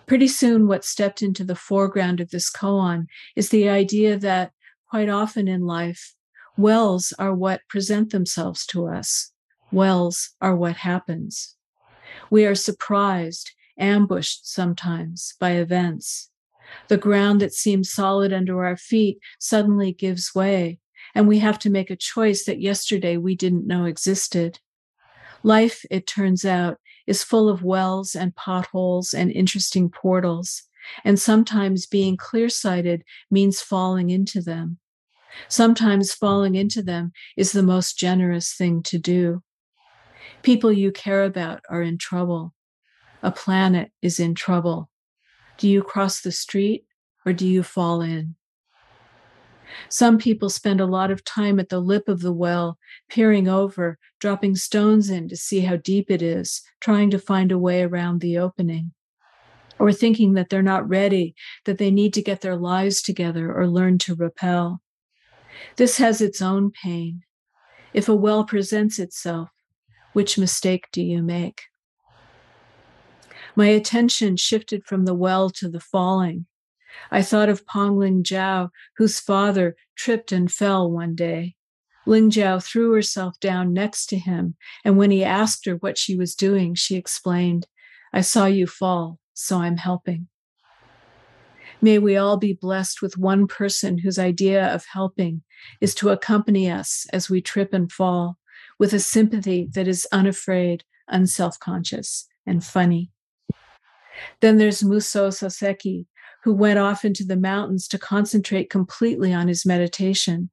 Pretty soon, what stepped into the foreground of this koan is the idea that quite often in life, Wells are what present themselves to us. Wells are what happens. We are surprised, ambushed sometimes by events. The ground that seems solid under our feet suddenly gives way, and we have to make a choice that yesterday we didn't know existed. Life, it turns out, is full of wells and potholes and interesting portals, and sometimes being clear sighted means falling into them. Sometimes falling into them is the most generous thing to do. People you care about are in trouble. A planet is in trouble. Do you cross the street or do you fall in? Some people spend a lot of time at the lip of the well, peering over, dropping stones in to see how deep it is, trying to find a way around the opening, or thinking that they're not ready, that they need to get their lives together or learn to repel. This has its own pain. If a well presents itself, which mistake do you make? My attention shifted from the well to the falling. I thought of Pang Lingzhao, whose father tripped and fell one day. Lingzhao threw herself down next to him, and when he asked her what she was doing, she explained, I saw you fall, so I'm helping. May we all be blessed with one person whose idea of helping is to accompany us as we trip and fall with a sympathy that is unafraid, unself conscious, and funny. Then there's Muso Soseki, who went off into the mountains to concentrate completely on his meditation.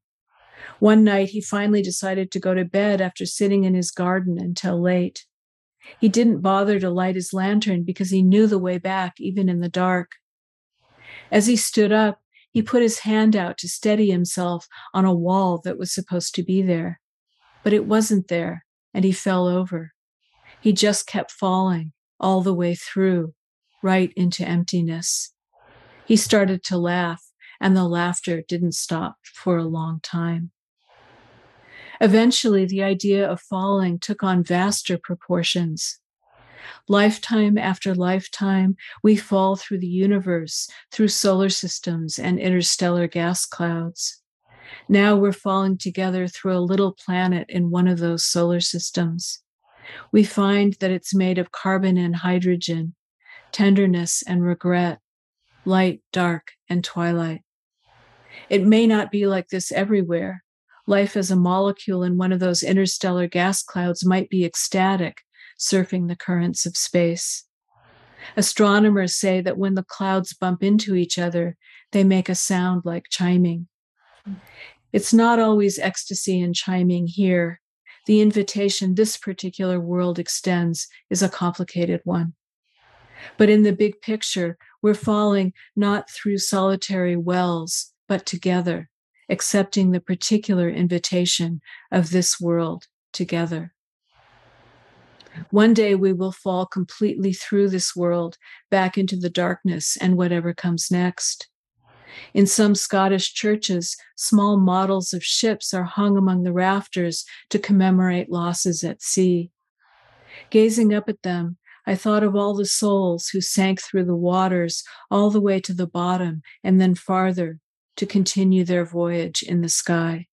One night, he finally decided to go to bed after sitting in his garden until late. He didn't bother to light his lantern because he knew the way back, even in the dark. As he stood up, he put his hand out to steady himself on a wall that was supposed to be there. But it wasn't there, and he fell over. He just kept falling all the way through, right into emptiness. He started to laugh, and the laughter didn't stop for a long time. Eventually, the idea of falling took on vaster proportions. Lifetime after lifetime, we fall through the universe, through solar systems and interstellar gas clouds. Now we're falling together through a little planet in one of those solar systems. We find that it's made of carbon and hydrogen, tenderness and regret, light, dark, and twilight. It may not be like this everywhere. Life as a molecule in one of those interstellar gas clouds might be ecstatic, surfing the currents of space. Astronomers say that when the clouds bump into each other, they make a sound like chiming. It's not always ecstasy and chiming here. The invitation this particular world extends is a complicated one. But in the big picture, we're falling not through solitary wells, but together, accepting the particular invitation of this world together. One day we will fall completely through this world back into the darkness and whatever comes next. In some Scottish churches, small models of ships are hung among the rafters to commemorate losses at sea. Gazing up at them, I thought of all the souls who sank through the waters all the way to the bottom and then farther to continue their voyage in the sky.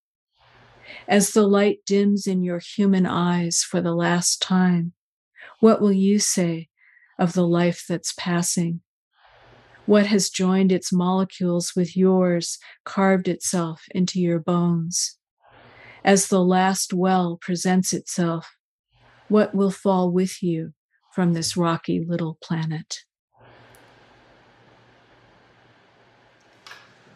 As the light dims in your human eyes for the last time, what will you say of the life that's passing? What has joined its molecules with yours, carved itself into your bones? As the last well presents itself, what will fall with you from this rocky little planet?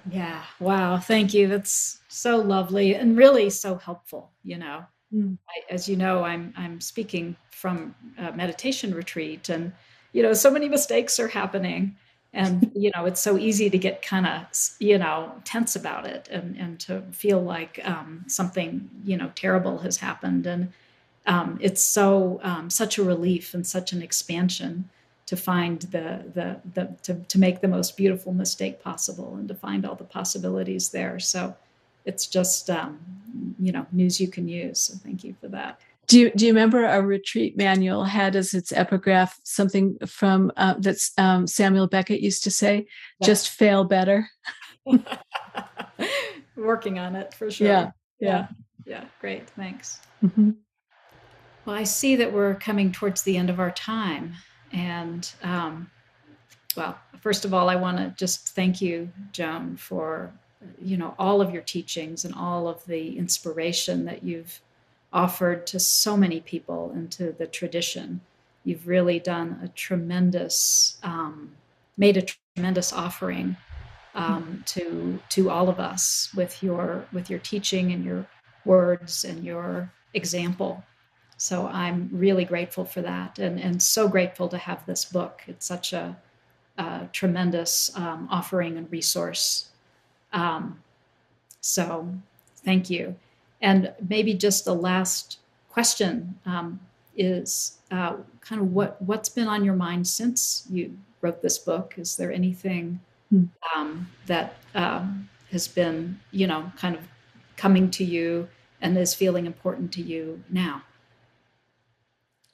Yeah. Wow. Thank you. That's so lovely and really so helpful. You know, mm. I, as you know, I'm I'm speaking from a meditation retreat, and you know, so many mistakes are happening, and <laughs> you know, it's so easy to get kind of you know tense about it, and and to feel like um, something you know terrible has happened, and um, it's so um, such a relief and such an expansion to find the, the, the to, to make the most beautiful mistake possible and to find all the possibilities there. So it's just, um, you know, news you can use. So thank you for that. Do you, do you remember a retreat manual had as its epigraph something from uh, that um, Samuel Beckett used to say, yeah. just fail better? <laughs> Working on it for sure. Yeah. Yeah. Yeah. Great. Thanks. Mm-hmm. Well, I see that we're coming towards the end of our time. And, um, well, first of all, I want to just thank you, Joan, for you know all of your teachings and all of the inspiration that you've offered to so many people into the tradition. You've really done a tremendous, um, made a tremendous offering um, to to all of us with your with your teaching and your words and your example. So I'm really grateful for that, and and so grateful to have this book. It's such a, a tremendous um, offering and resource. Um, so thank you. And maybe just the last question um, is uh, kind of what what's been on your mind since you wrote this book? Is there anything Hmm. um, that um, has been, you know, kind of coming to you and is feeling important to you now.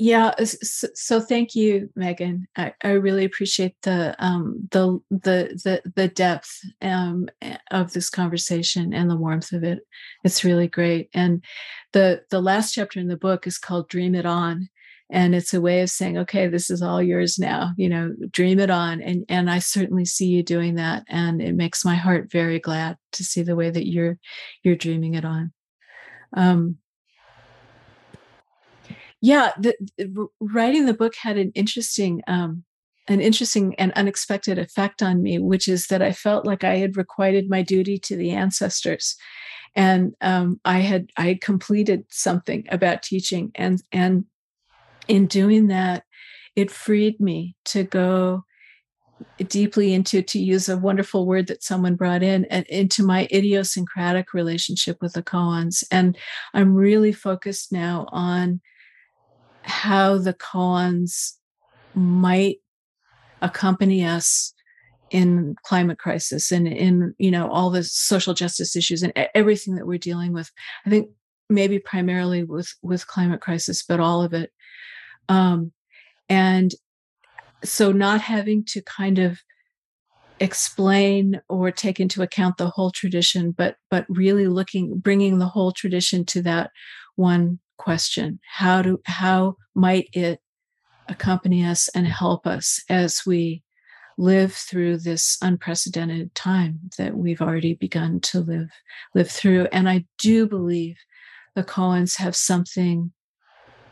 Yeah, so, so thank you, Megan. I, I really appreciate the um, the the the the depth um, of this conversation and the warmth of it. It's really great. And the the last chapter in the book is called "Dream It On," and it's a way of saying okay this is all yours now you know dream it on and and i certainly see you doing that and it makes my heart very glad to see the way that you're you're dreaming it on um yeah the, the writing the book had an interesting um an interesting and unexpected effect on me which is that i felt like i had requited my duty to the ancestors. And um, i had i had completed something about teaching and and in doing that, it freed me to go deeply into to use a wonderful word that someone brought in and into my idiosyncratic relationship with the koans and i'm really focused now on how the koans might accompany us in climate crisis and in you know all the social justice issues and everything that we're dealing with. I think maybe primarily with with climate crisis but all of it. Um, and so not having to kind of explain or take into account the whole tradition but but really looking bringing the whole tradition to that one question how do how might it accompany us and help us as we live through this unprecedented time that we've already begun to live live through and i do believe the koans have something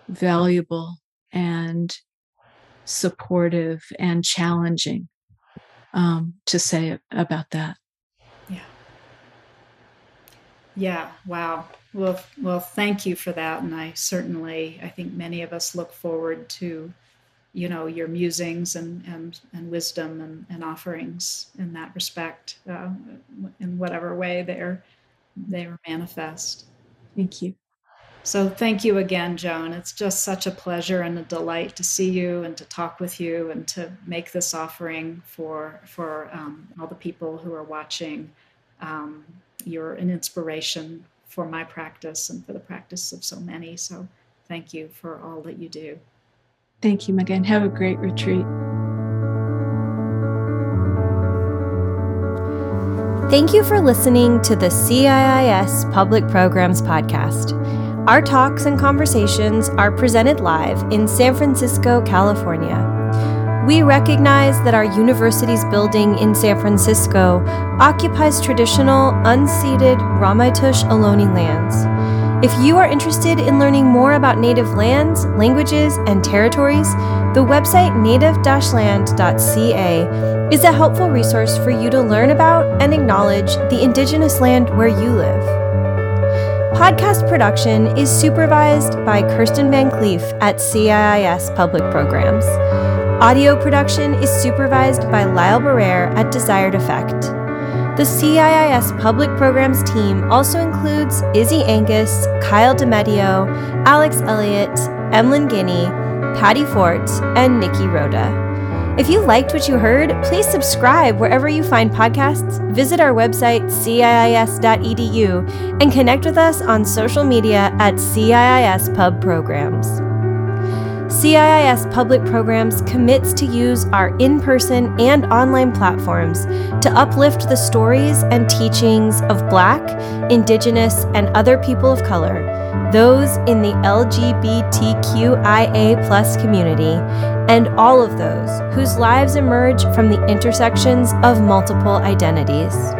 valuable and supportive and challenging um, to say about that. Yeah. Yeah. Wow. Well, well, thank you for that. And I certainly, I think many of us look forward to, you know, your musings and and and wisdom and, and offerings in that respect, uh, in whatever way they're they are manifest. Thank you. So thank you again, Joan. It's just such a pleasure and a delight to see you and to talk with you and to make this offering for for um, all the people who are watching. Um, you're an inspiration for my practice and for the practice of so many. So thank you for all that you do. Thank you, Megan. Have a great retreat. Thank you for listening to the CIIS Public Programs Podcast. Our talks and conversations are presented live in San Francisco, California. We recognize that our university's building in San Francisco occupies traditional, unceded Ramaytush Ohlone lands. If you are interested in learning more about Native lands, languages, and territories, the website native land.ca is a helpful resource for you to learn about and acknowledge the Indigenous land where you live. Podcast production is supervised by Kirsten Van Cleef at CIIS Public Programs. Audio production is supervised by Lyle Barrere at Desired Effect. The CIIS Public Programs team also includes Izzy Angus, Kyle DeMedio, Alex Elliott, Emlyn Guinea, Patty Fort, and Nikki Rhoda. If you liked what you heard, please subscribe wherever you find podcasts, visit our website, ciis.edu, and connect with us on social media at CIIS Pub Programs. CIIS Public Programs commits to use our in person and online platforms to uplift the stories and teachings of Black, Indigenous, and other people of color, those in the LGBTQIA community, and all of those whose lives emerge from the intersections of multiple identities.